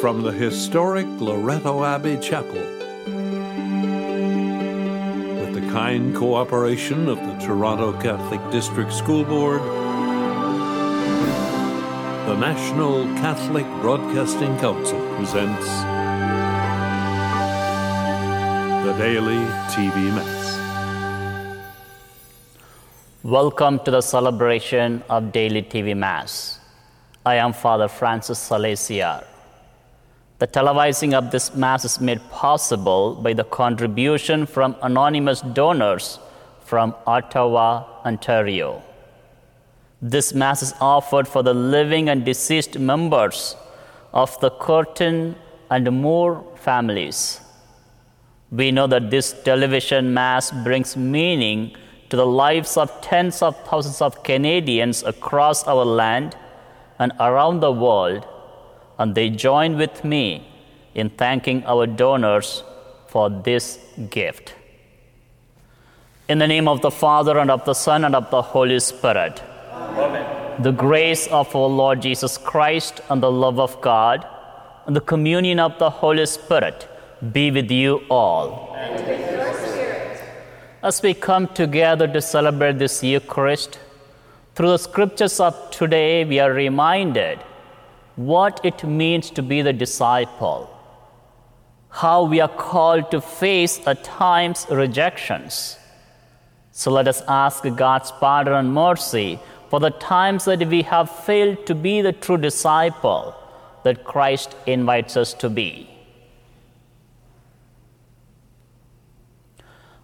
From the historic Loretto Abbey Chapel, with the kind cooperation of the Toronto Catholic District School Board, the National Catholic Broadcasting Council presents the Daily TV Mass. Welcome to the celebration of Daily TV Mass. I am Father Francis Salesiar. The televising of this Mass is made possible by the contribution from anonymous donors from Ottawa, Ontario. This Mass is offered for the living and deceased members of the Curtin and Moore families. We know that this television Mass brings meaning to the lives of tens of thousands of Canadians across our land and around the world, and they join with me in thanking our donors for this gift. In the name of the Father, and of the Son, and of the Holy Spirit, Amen. the grace of our Lord Jesus Christ, and the love of God, and the communion of the Holy Spirit be with you all. And with your spirit. As we come together to celebrate this Eucharist, through the scriptures of today, we are reminded what it means to be the disciple, how we are called to face at times rejections. So let us ask God's pardon and mercy for the times that we have failed to be the true disciple that Christ invites us to be.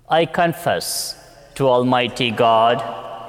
I confess to Almighty God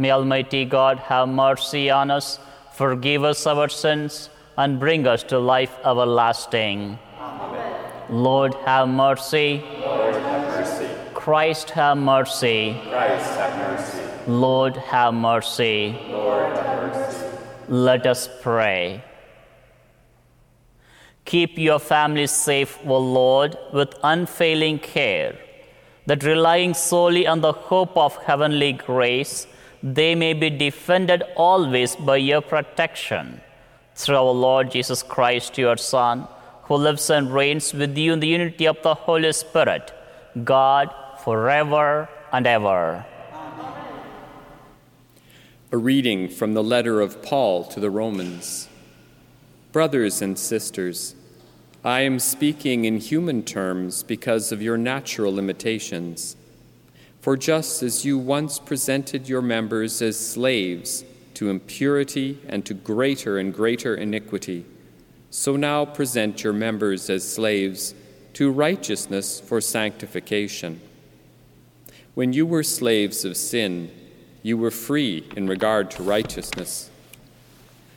May Almighty God have mercy on us, forgive us our sins, and bring us to life everlasting. Amen. Lord, have mercy. Lord, have mercy. Christ, have mercy. Christ, have mercy. Lord, have mercy. Lord, have mercy. Let us pray. Keep your family safe, O Lord, with unfailing care, that relying solely on the hope of heavenly grace, they may be defended always by your protection. Through our Lord Jesus Christ, your Son, who lives and reigns with you in the unity of the Holy Spirit, God, forever and ever. A reading from the letter of Paul to the Romans. Brothers and sisters, I am speaking in human terms because of your natural limitations. For just as you once presented your members as slaves to impurity and to greater and greater iniquity, so now present your members as slaves to righteousness for sanctification. When you were slaves of sin, you were free in regard to righteousness.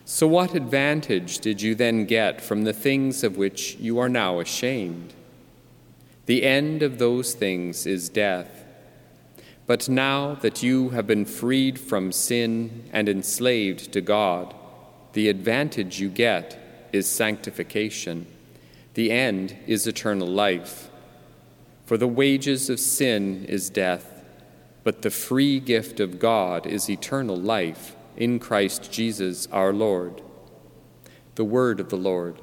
So, what advantage did you then get from the things of which you are now ashamed? The end of those things is death. But now that you have been freed from sin and enslaved to God, the advantage you get is sanctification. The end is eternal life. For the wages of sin is death, but the free gift of God is eternal life in Christ Jesus our Lord. The word of the Lord.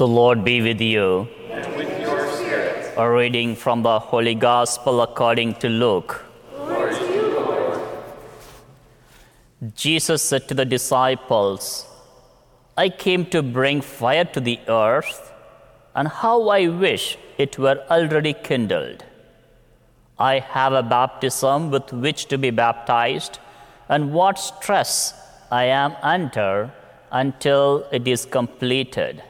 The Lord be with you. And with your spirit. A reading from the Holy Gospel according to Luke. Glory to you, Lord. Jesus said to the disciples, I came to bring fire to the earth, and how I wish it were already kindled. I have a baptism with which to be baptized, and what stress I am under until it is completed.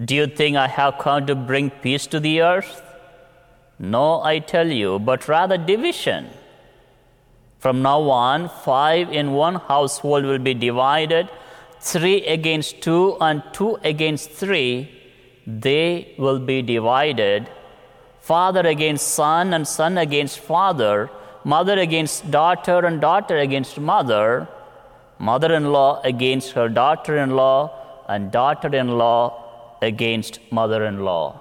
Do you think I have come to bring peace to the earth? No, I tell you, but rather division. From now on, five in one household will be divided, three against two, and two against three. They will be divided. Father against son, and son against father, mother against daughter, and daughter against mother, mother in law against her daughter in law, and daughter in law against mother in law.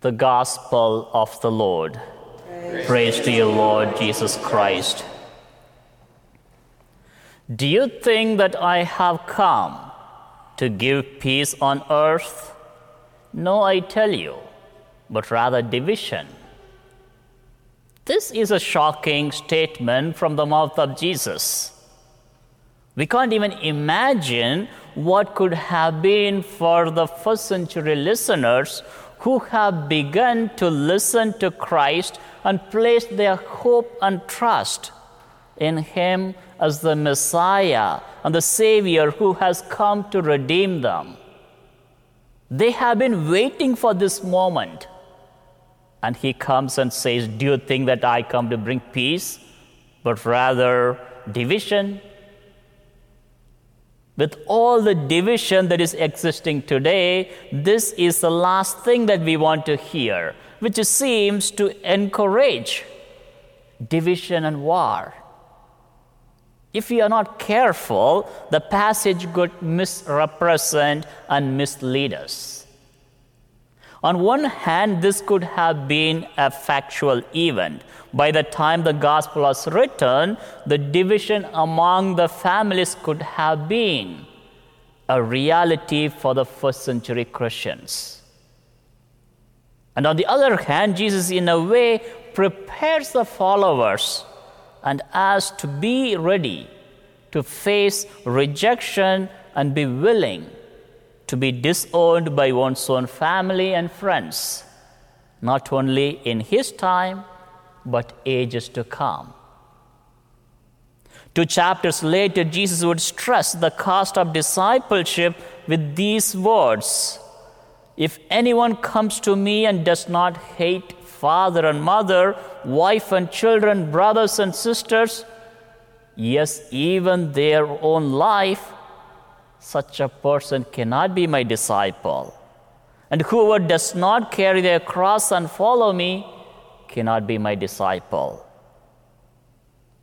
The Gospel of the Lord. Praise, to you, Lord Jesus Christ. Do you think that I have come to give peace on earth? No, I tell you, but rather division. This is a shocking statement from the mouth of Jesus. We can't even imagine what could have been for the first century listeners who have begun to listen to Christ and placed their hope and trust in Him as the Messiah and the Savior who has come to redeem them. They have been waiting for this moment. And He comes and says, Do you think that I come to bring peace, but rather division? With all the division that is existing today, this is the last thing that we want to hear, which seems to encourage division and war. If we are not careful, the passage could misrepresent and mislead us. On one hand, this could have been a factual event. By the time the gospel was written, the division among the families could have been a reality for the first century Christians. And on the other hand, Jesus, in a way, prepares the followers and asks to be ready to face rejection and be willing to be disowned by one's own family and friends, not only in his time, but ages to come. Two chapters later, Jesus would stress the cost of discipleship with these words If anyone comes to me and does not hate father and mother, wife and children, brothers and sisters, yes, even their own life, such a person cannot be my disciple. And whoever does not carry their cross and follow me cannot be my disciple.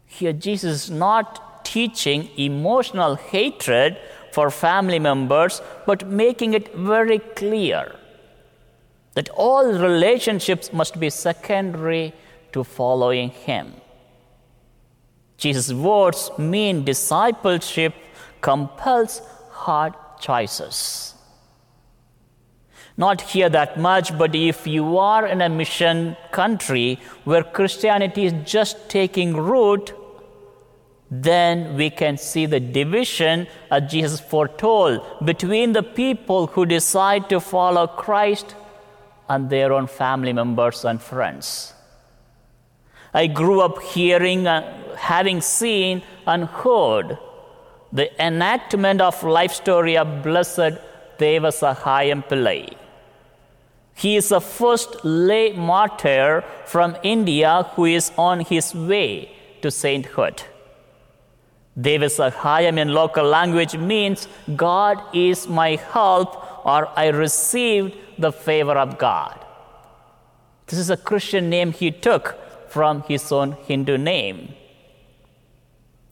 Here, Jesus is not teaching emotional hatred for family members, but making it very clear that all relationships must be secondary to following Him. Jesus' words mean discipleship compels hard choices. Not here that much, but if you are in a mission country where Christianity is just taking root, then we can see the division as Jesus foretold between the people who decide to follow Christ and their own family members and friends. I grew up hearing, uh, having seen, and heard the enactment of life story of Blessed Devasahayam Pillai. He is the first lay martyr from India who is on his way to sainthood. Devasahayam in local language means God is my help or I received the favor of God. This is a Christian name he took from his own Hindu name.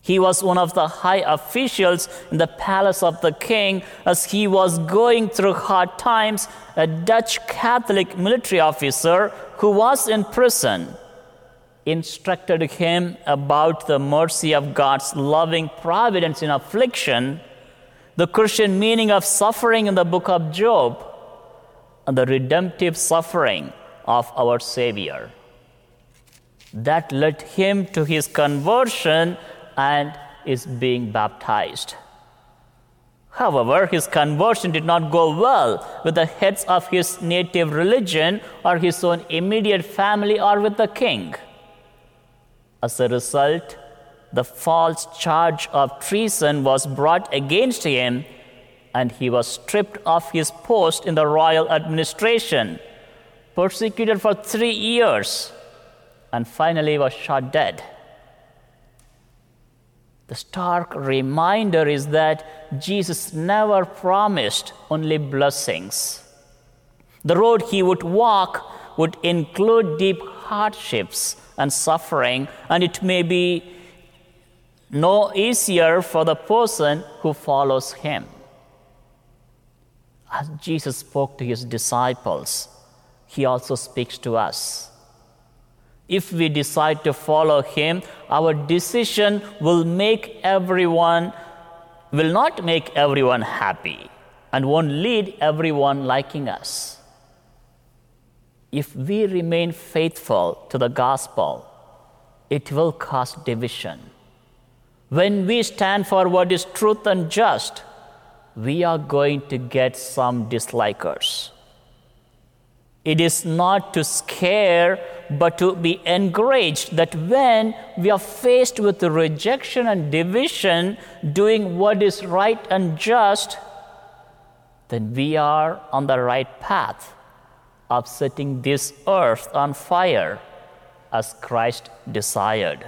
He was one of the high officials in the palace of the king as he was going through hard times. A Dutch Catholic military officer who was in prison instructed him about the mercy of God's loving providence in affliction the Christian meaning of suffering in the book of Job, and the redemptive suffering of our Savior. That led him to his conversion and is being baptized. However, his conversion did not go well with the heads of his native religion or his own immediate family or with the king. As a result, the false charge of treason was brought against him, and he was stripped of his post in the royal administration, persecuted for three years, and finally was shot dead. The stark reminder is that Jesus never promised only blessings. The road he would walk would include deep hardships and suffering, and it may be no easier for the person who follows him. As Jesus spoke to his disciples, he also speaks to us. If we decide to follow him, our decision will make everyone, will not make everyone happy and won't lead everyone liking us. If we remain faithful to the gospel, it will cause division. When we stand for what is truth and just, we are going to get some dislikers. It is not to scare, but to be encouraged that when we are faced with rejection and division, doing what is right and just, then we are on the right path of setting this earth on fire as Christ desired.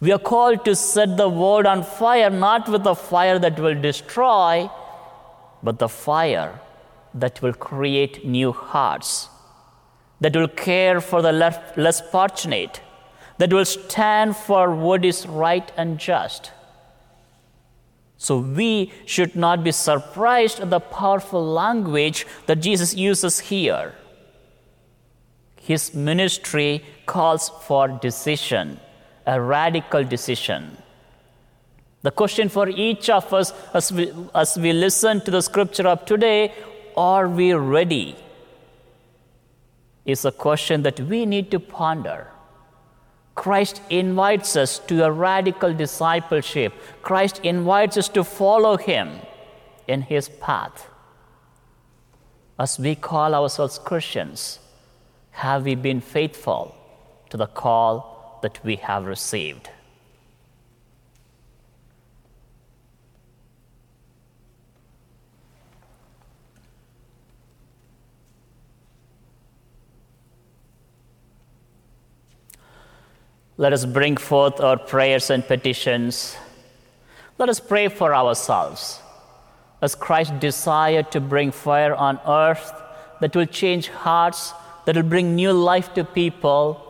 We are called to set the world on fire, not with a fire that will destroy, but the fire that will create new hearts, that will care for the less fortunate, that will stand for what is right and just. So we should not be surprised at the powerful language that Jesus uses here. His ministry calls for decision, a radical decision. The question for each of us as we, as we listen to the scripture of today are we ready? Is a question that we need to ponder. Christ invites us to a radical discipleship. Christ invites us to follow him in his path. As we call ourselves Christians, have we been faithful to the call that we have received? Let us bring forth our prayers and petitions. Let us pray for ourselves. As Christ desired to bring fire on earth that will change hearts, that will bring new life to people,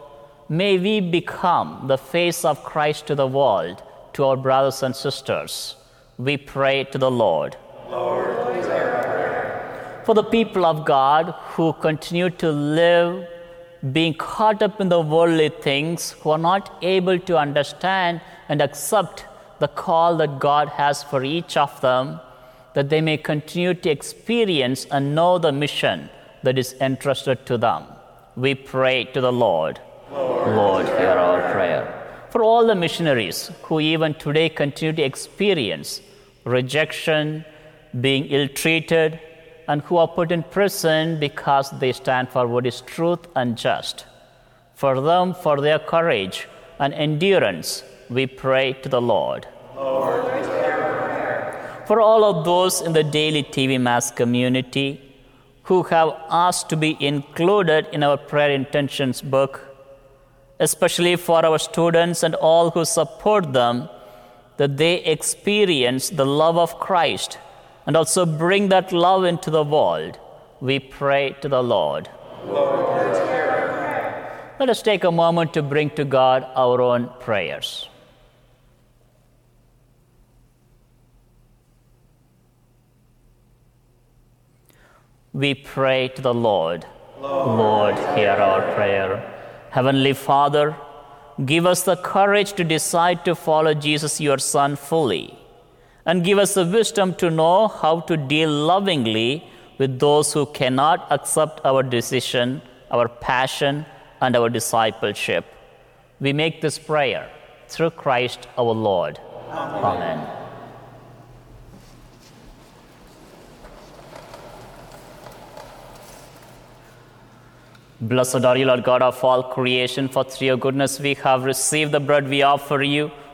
may we become the face of Christ to the world, to our brothers and sisters. We pray to the Lord. Lord for the people of God who continue to live being caught up in the worldly things, who are not able to understand and accept the call that God has for each of them, that they may continue to experience and know the mission that is entrusted to them. We pray to the Lord. Lord, Lord hear our prayer. For all the missionaries who even today continue to experience rejection, being ill treated, and who are put in prison because they stand for what is truth and just. For them, for their courage and endurance, we pray to the Lord. Lord for all of those in the daily TV Mass community who have asked to be included in our prayer intentions book, especially for our students and all who support them, that they experience the love of Christ and also bring that love into the world, we pray to the Lord. Lord Let us take a moment to bring to God our own prayers. We pray to the Lord. Lord, Lord hear our prayer. Heavenly Father, give us the courage to decide to follow Jesus, your Son, fully and give us the wisdom to know how to deal lovingly with those who cannot accept our decision, our passion, and our discipleship. We make this prayer through Christ our Lord. Amen. Blessed are you, Lord God of all creation, for through your goodness we have received the bread we offer you,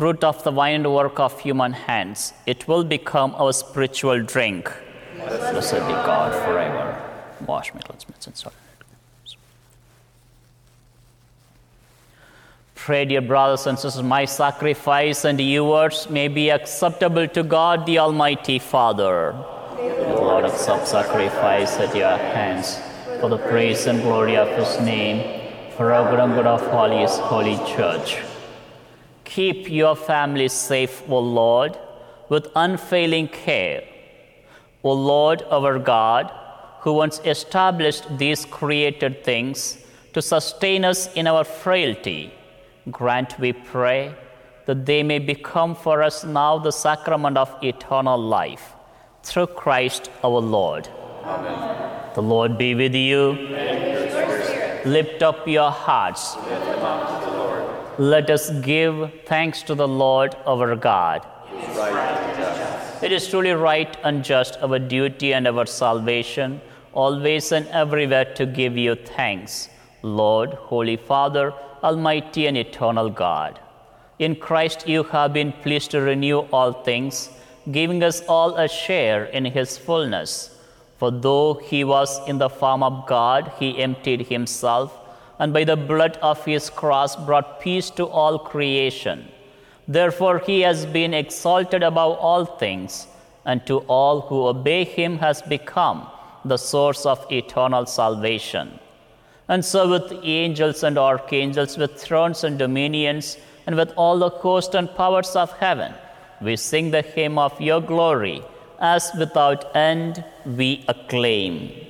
fruit of the vine and work of human hands. It will become our spiritual drink. Blessed be God forever. Wash me, cleanse me, and sorry. Pray, dear brothers and sisters, my sacrifice and yours may be acceptable to God, the Almighty Father. The Lord accept sacrifice at your hands for the praise and glory of His name, for our good and good of all His holy church. Keep your family safe, O Lord, with unfailing care. O Lord our God, who once established these created things to sustain us in our frailty, grant, we pray, that they may become for us now the sacrament of eternal life. Through Christ our Lord. Amen. The Lord be with you. Lift up your hearts. Let us give thanks to the Lord our God. It is truly right and just, our duty and our salvation, always and everywhere to give you thanks, Lord, Holy Father, Almighty and eternal God. In Christ you have been pleased to renew all things, giving us all a share in his fullness. For though he was in the form of God, he emptied himself, and by the blood of his cross brought peace to all creation. Therefore, he has been exalted above all things, and to all who obey him has become the source of eternal salvation. And so, with angels and archangels, with thrones and dominions, and with all the hosts and powers of heaven, we sing the hymn of your glory, as without end we acclaim.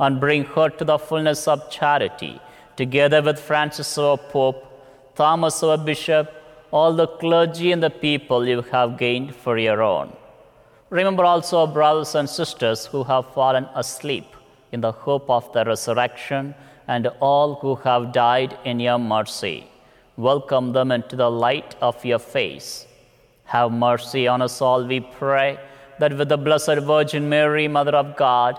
and bring her to the fullness of charity, together with Francis our Pope, Thomas our Bishop, all the clergy and the people you have gained for your own. Remember also our brothers and sisters who have fallen asleep in the hope of the resurrection and all who have died in your mercy. Welcome them into the light of your face. Have mercy on us all, we pray, that with the Blessed Virgin Mary, Mother of God,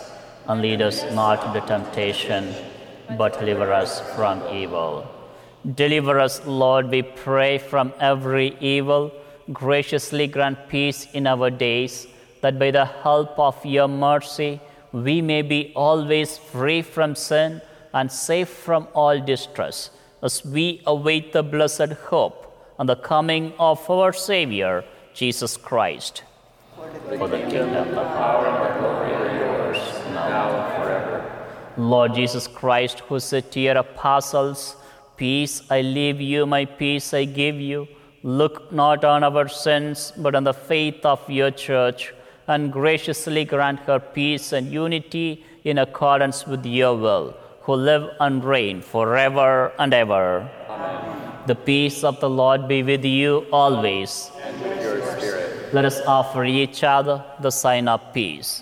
And lead us not into temptation, but deliver us from evil. Deliver us, Lord, we pray, from every evil. Graciously grant peace in our days, that by the help of your mercy we may be always free from sin and safe from all distress, as we await the blessed hope and the coming of our Savior, Jesus Christ. For the kingdom, the power, and the glory are yours, now and forever. Lord Jesus Christ, who said to your apostles, Peace I leave you, my peace I give you. Look not on our sins, but on the faith of your church, and graciously grant her peace and unity in accordance with your will, who live and reign forever and ever. Amen. The peace of the Lord be with you always. And with your spirit. Let us offer each other the sign of peace.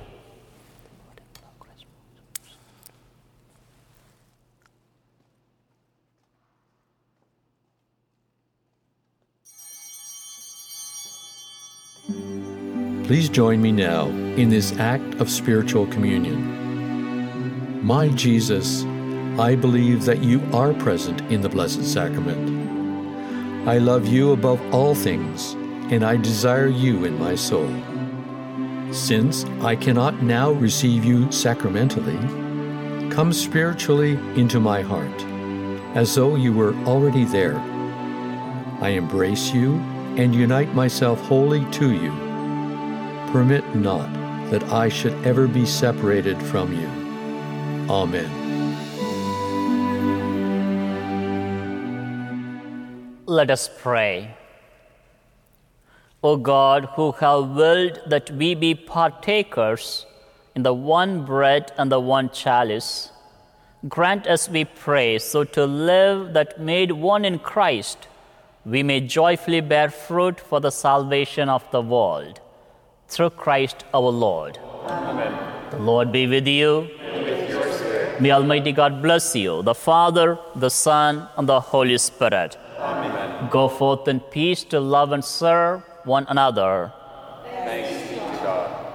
Please join me now in this act of spiritual communion. My Jesus, I believe that you are present in the Blessed Sacrament. I love you above all things, and I desire you in my soul. Since I cannot now receive you sacramentally, come spiritually into my heart, as though you were already there. I embrace you and unite myself wholly to you. Permit not that I should ever be separated from you. Amen. Let us pray. O God, who have willed that we be partakers in the one bread and the one chalice, grant us, we pray, so to live that made one in Christ, we may joyfully bear fruit for the salvation of the world. Through Christ our Lord. Amen. The Lord be with you. May Almighty God bless you, the Father, the Son, and the Holy Spirit. Amen. Go forth in peace to love and serve one another. Thanks be to God.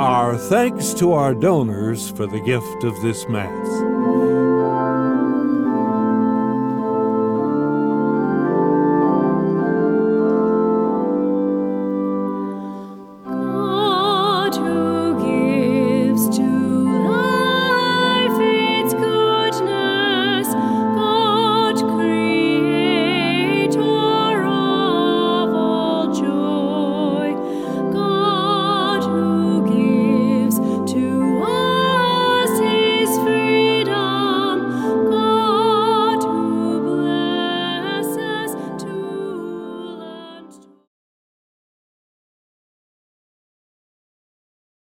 Our thanks to our donors for the gift of this Mass.